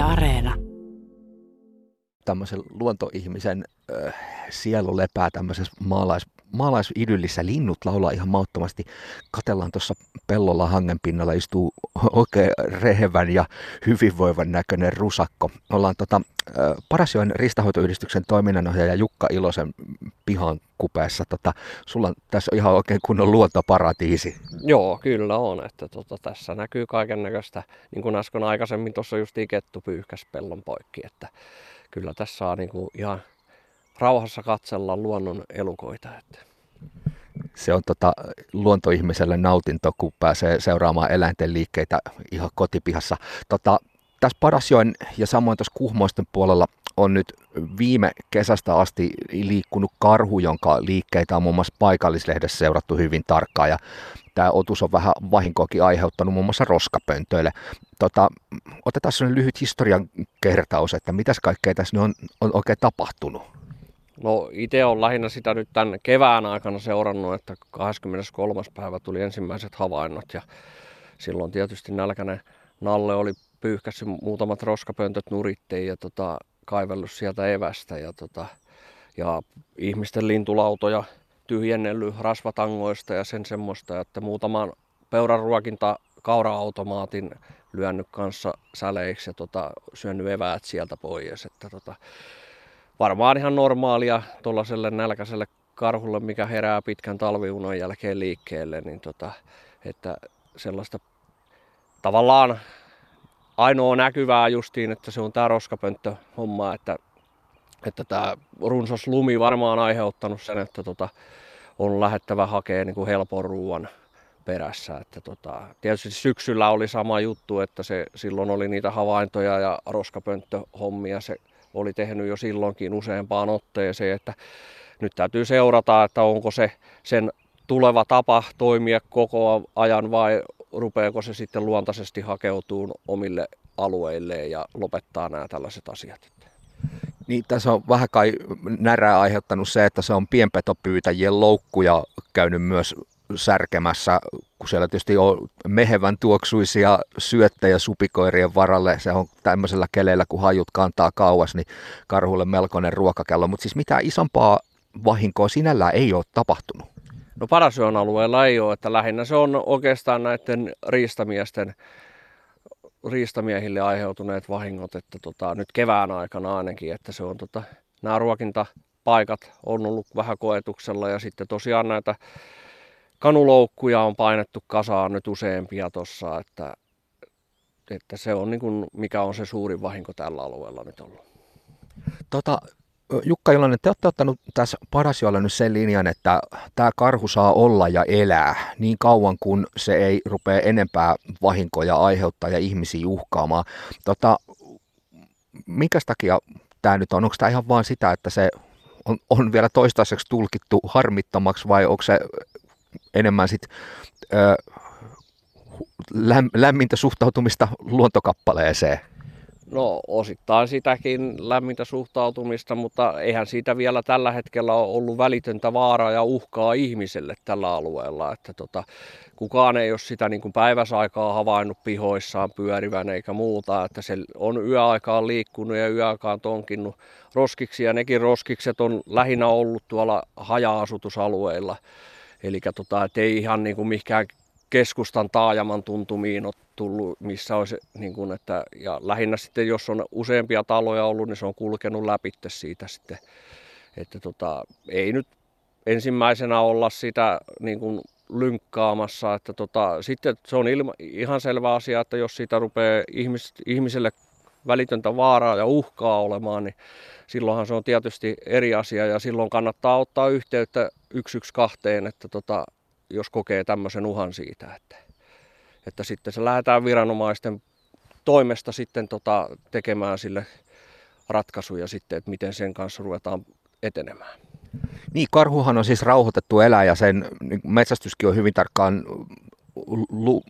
Areena. Tämmöisen luontoihmisen äh, sielu lepää tämmöisessä maalais, maalaisidyllissä. Linnut laulaa ihan mauttomasti. Katellaan tuossa pellolla hangen pinnalla istuu oikein rehevän ja hyvinvoivan näköinen rusakko. Ollaan tota, Parasjoen ristahoitoyhdistyksen toiminnanohjaaja Jukka Ilosen pihan kupeessa. Tota, sulla on tässä ihan oikein kunnon luontoparatiisi. Joo, kyllä on. Että tota, tässä näkyy kaiken näköistä, niin kuin äsken aikaisemmin tuossa just kettu pyyhkäs pellon poikki. Että kyllä tässä saa niin kuin ihan rauhassa katsella luonnon elukoita. Että. Se on tota, luontoihmiselle nautinto, kun pääsee seuraamaan eläinten liikkeitä ihan kotipihassa. Tota, tässä Parasjoen ja samoin tuossa Kuhmoisten puolella on nyt viime kesästä asti liikkunut karhu, jonka liikkeitä on muun muassa paikallislehdessä seurattu hyvin tarkkaan. Ja tämä otus on vähän vahinkoakin aiheuttanut muun muassa roskapöntöille. Tota, otetaan sellainen lyhyt historian kertaus, että mitäs kaikkea tässä on, on oikein tapahtunut. No itse olen lähinnä sitä nyt tämän kevään aikana seurannut, että 23. päivä tuli ensimmäiset havainnot ja silloin tietysti nälkäinen Nalle oli pyyhkässyt muutamat roskapöntöt nuritteen ja tota, kaivellut sieltä evästä ja, tota, ja ihmisten lintulautoja tyhjennellyt rasvatangoista ja sen semmoista, että muutaman peuran ruokinta kaura-automaatin lyönyt kanssa säleiksi ja tota, syönyt eväät sieltä pois. Että tota, varmaan ihan normaalia tuollaiselle nälkäiselle karhulle, mikä herää pitkän talviunon jälkeen liikkeelle, niin tota, että sellaista tavallaan ainoa näkyvää justiin, että se on tämä roskapönttö homma, että, että tämä runsas lumi varmaan aiheuttanut sen, että tota, on lähettävä hakea niin kuin helpon ruoan perässä. Että tota, tietysti syksyllä oli sama juttu, että se silloin oli niitä havaintoja ja roskapönttöhommia. Se oli tehnyt jo silloinkin useampaan otteeseen, että nyt täytyy seurata, että onko se sen tuleva tapa toimia koko ajan vai rupeako se sitten luontaisesti hakeutuu omille alueilleen ja lopettaa nämä tällaiset asiat. Niin, tässä on vähän kai närää aiheuttanut se, että se on pienpetopyytäjien loukkuja käynyt myös särkemässä, kun siellä tietysti on mehevän tuoksuisia syöttejä supikoirien varalle. Se on tämmöisellä keleillä, kun hajut kantaa kauas, niin karhulle melkoinen ruokakello. Mutta siis mitään isompaa vahinkoa sinällään ei ole tapahtunut. No Parasyön alueella ei ole, että lähinnä se on oikeastaan näiden riistamiesten riistamiehille aiheutuneet vahingot, että tota, nyt kevään aikana ainakin, että se on tota, nämä ruokintapaikat on ollut vähän koetuksella ja sitten tosiaan näitä kanuloukkuja on painettu kasaan nyt useampia tuossa, että, että se on niin kuin, mikä on se suurin vahinko tällä alueella nyt ollut. Tota, Jukka Ilonen, te olette ottanut tässä Parasiolla nyt sen linjan, että tämä karhu saa olla ja elää niin kauan, kun se ei rupea enempää vahinkoja aiheuttaa ja ihmisiä uhkaamaan. Tota, minkä takia tämä nyt on? Onko tämä ihan vain sitä, että se on, on vielä toistaiseksi tulkittu harmittomaksi vai onko se enemmän sit, ö, lämmintä suhtautumista luontokappaleeseen? No osittain sitäkin lämmintä suhtautumista, mutta eihän siitä vielä tällä hetkellä ole ollut välitöntä vaaraa ja uhkaa ihmiselle tällä alueella. Että tota, kukaan ei ole sitä niin kuin päiväsaikaa havainnut pihoissaan pyörivän eikä muuta. Että se on yöaikaan liikkunut ja yöaikaan tonkinnut roskiksi ja nekin roskikset on lähinnä ollut tuolla haja-asutusalueilla. Eli tota, ei ihan niin kuin mikään keskustan taajaman tuntumiin ole tullut, missä olisi, niin kuin, että, ja lähinnä sitten, jos on useampia taloja ollut, niin se on kulkenut läpi siitä sitten. Että tota, ei nyt ensimmäisenä olla sitä niin kuin lynkkaamassa, että tota, sitten se on ilma, ihan selvä asia, että jos siitä rupeaa ihmis, ihmiselle välitöntä vaaraa ja uhkaa olemaan, niin silloinhan se on tietysti eri asia ja silloin kannattaa ottaa yhteyttä 112, että tota, jos kokee tämmöisen uhan siitä, että, että sitten se lähdetään viranomaisten toimesta sitten tota, tekemään sille ratkaisuja sitten, että miten sen kanssa ruvetaan etenemään. Niin, karhuhan on siis rauhoitettu eläin ja sen niin metsästyskin on hyvin tarkkaan lu,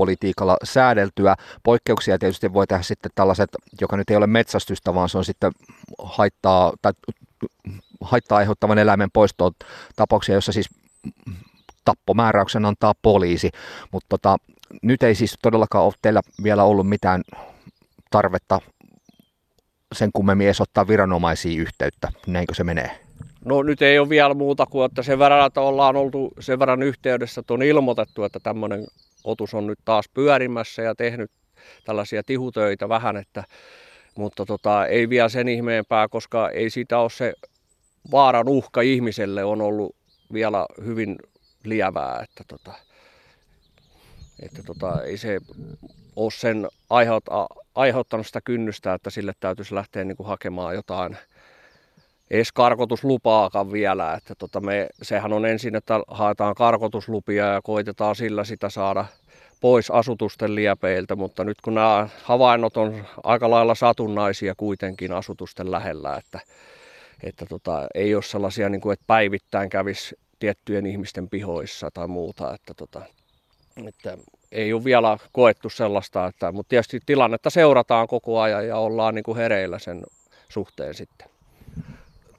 lupapolitiikalla säädeltyä. Poikkeuksia tietysti voi tehdä sitten tällaiset, joka nyt ei ole metsästystä, vaan se on sitten haittaa, tai haittaa aiheuttavan eläimen poistoon tapauksia, jossa siis tappomääräyksen antaa poliisi, mutta tota, nyt ei siis todellakaan ole teillä vielä ollut mitään tarvetta sen kummemmin edes ottaa viranomaisiin yhteyttä. Näinkö se menee? No nyt ei ole vielä muuta kuin, että sen verran, että ollaan oltu sen verran yhteydessä, että on ilmoitettu, että tämmöinen otus on nyt taas pyörimässä ja tehnyt tällaisia tihutöitä vähän, että, mutta tota, ei vielä sen ihmeempää, koska ei siitä ole se vaaran uhka ihmiselle on ollut vielä hyvin lievää, että, tota, että tota, ei se ole sen aiheuttanut sitä kynnystä, että sille täytyisi lähteä niin kuin hakemaan jotain edes karkotuslupaakaan vielä. Että tota me, sehän on ensin, että haetaan karkotuslupia ja koitetaan sillä sitä saada pois asutusten liepeiltä, mutta nyt kun nämä havainnot on aika lailla satunnaisia kuitenkin asutusten lähellä, että, että tota, ei ole sellaisia, niin kuin, että päivittäin kävisi tiettyjen ihmisten pihoissa tai muuta, että, tota, että ei ole vielä koettu sellaista, että, mutta tietysti tilannetta seurataan koko ajan ja ollaan niin kuin hereillä sen suhteen sitten.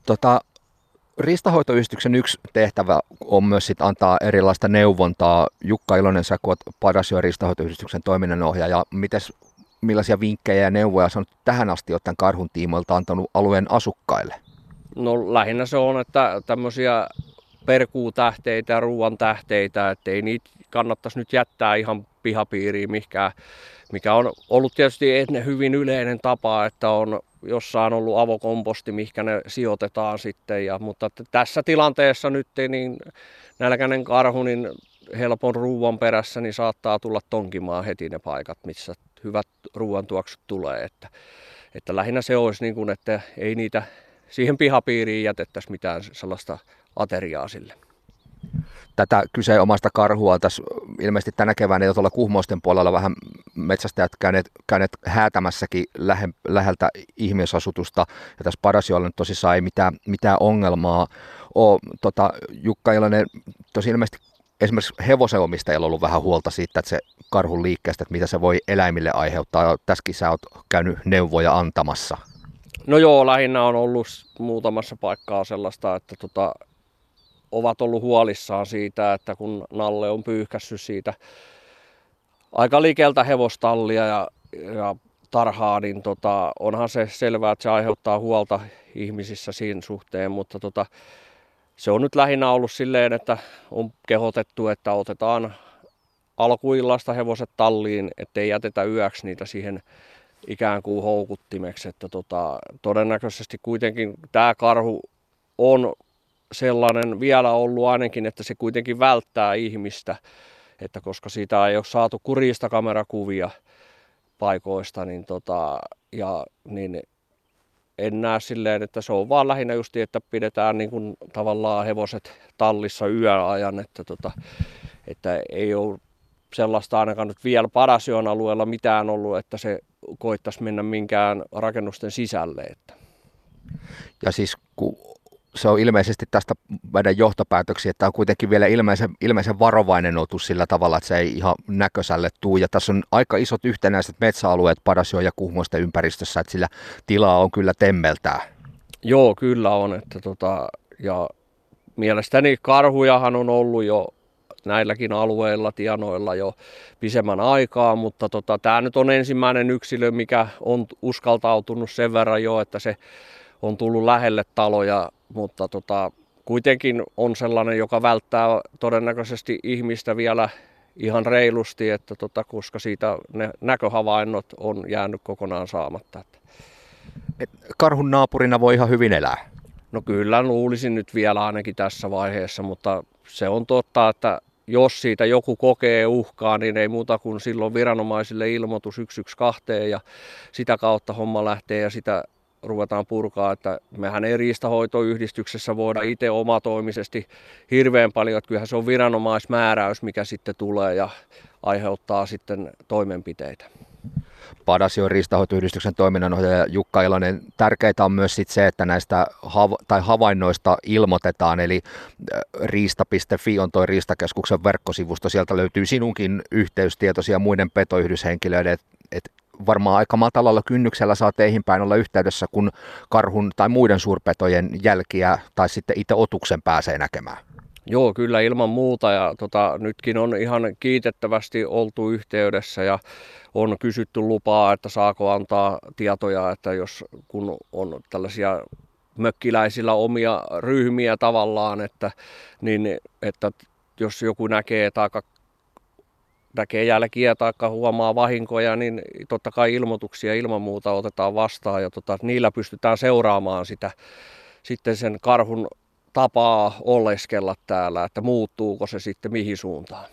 Tota, Riistahoitoyhdistyksen yksi tehtävä on myös sit antaa erilaista neuvontaa. Jukka Ilonen, sä kun Padasio Riistahoitoyhdistyksen toiminnanohjaaja, mites, millaisia vinkkejä ja neuvoja sä tähän asti tämän karhun tiimoilta antanut alueen asukkaille? No lähinnä se on, että tämmöisiä perkuutähteitä ruoan tähteitä, että ei niitä kannattaisi nyt jättää ihan pihapiiriin mikä, mikä on ollut tietysti ennen hyvin yleinen tapa, että on jossain ollut avokomposti, mihinkä ne sijoitetaan sitten. Ja, mutta tässä tilanteessa nyt niin nälkäinen karhu, niin helpon ruuan perässä, niin saattaa tulla tonkimaan heti ne paikat, missä hyvät ruoantuoksut tulee. Että, että lähinnä se olisi niin kuin, että ei niitä siihen pihapiiriin jätettäisi mitään sellaista ateriaa sille tätä omasta karhua. Tässä ilmeisesti tänä keväänä jo tuolla Kuhmoisten puolella vähän metsästäjät käyneet, käyneet häätämässäkin lähe, läheltä ihmisasutusta. Ja tässä Parasiolla nyt tosissaan ei mitään, mitään ongelmaa ole. Tota, Jukka Ilonen, tosi ilmeisesti esimerkiksi hevosen omistajilla on ollut vähän huolta siitä, että se karhun liikkeestä, että mitä se voi eläimille aiheuttaa. Tässäkin sä oot käynyt neuvoja antamassa. No joo, lähinnä on ollut muutamassa paikkaa sellaista, että tota, ovat ollut huolissaan siitä, että kun Nalle on pyyhkässyt siitä aika liikeltä hevostallia ja, ja tarhaa, niin tota, onhan se selvää, että se aiheuttaa huolta ihmisissä siinä suhteen, mutta tota, se on nyt lähinnä ollut silleen, että on kehotettu, että otetaan alkuillasta hevoset talliin, ettei jätetä yöksi niitä siihen ikään kuin houkuttimeksi. Että tota, todennäköisesti kuitenkin tämä karhu on sellainen vielä ollut ainakin, että se kuitenkin välttää ihmistä, että koska siitä ei ole saatu kurista kamerakuvia paikoista, niin, tota, ja, niin en näe silleen, että se on vaan lähinnä just, että pidetään niin kuin tavallaan hevoset tallissa yöajan, että, tota, että ei ole sellaista ainakaan nyt vielä Parasion alueella mitään ollut, että se koittaisi mennä minkään rakennusten sisälle. Että. Ja siis kun se on ilmeisesti tästä meidän johtopäätöksiä, että on kuitenkin vielä ilmeisen, ilmeisen varovainen otus sillä tavalla, että se ei ihan näkösälle tuu. Ja tässä on aika isot yhtenäiset metsäalueet Padasio ja Kuhmoisten ympäristössä, että sillä tilaa on kyllä temmeltää. Joo, kyllä on. Että tota, ja mielestäni karhujahan on ollut jo näilläkin alueilla, tienoilla jo pisemmän aikaa, mutta tota, tämä nyt on ensimmäinen yksilö, mikä on uskaltautunut sen verran jo, että se on tullut lähelle taloja mutta tota, kuitenkin on sellainen, joka välttää todennäköisesti ihmistä vielä ihan reilusti, että tota, koska siitä ne näköhavainnot on jäänyt kokonaan saamatta. Et karhun naapurina voi ihan hyvin elää? No kyllä luulisin nyt vielä ainakin tässä vaiheessa, mutta se on totta, että jos siitä joku kokee uhkaa, niin ei muuta kuin silloin viranomaisille ilmoitus 112 ja sitä kautta homma lähtee ja sitä ruvetaan purkaa, että mehän ei riistahoitoyhdistyksessä voida itse omatoimisesti hirveän paljon, että kyllähän se on viranomaismääräys, mikä sitten tulee ja aiheuttaa sitten toimenpiteitä. Padasion riistahoitoyhdistyksen toiminnanohjaaja Jukka Ilonen. Tärkeää on myös sit se, että näistä hava- tai havainnoista ilmoitetaan, eli äh, riista.fi on tuo riistakeskuksen verkkosivusto. Sieltä löytyy sinunkin yhteystietoisia muiden petoyhdyshenkilöiden, varmaan aika matalalla kynnyksellä saa teihin päin olla yhteydessä, kun karhun tai muiden suurpetojen jälkiä tai sitten itse otuksen pääsee näkemään. Joo, kyllä ilman muuta ja tota, nytkin on ihan kiitettävästi oltu yhteydessä ja on kysytty lupaa, että saako antaa tietoja, että jos kun on tällaisia mökkiläisillä omia ryhmiä tavallaan, että, niin, että jos joku näkee tai näkee jälkiä tai huomaa vahinkoja, niin totta kai ilmoituksia ilman muuta otetaan vastaan ja tota, niillä pystytään seuraamaan sitä sitten sen karhun tapaa oleskella täällä, että muuttuuko se sitten mihin suuntaan.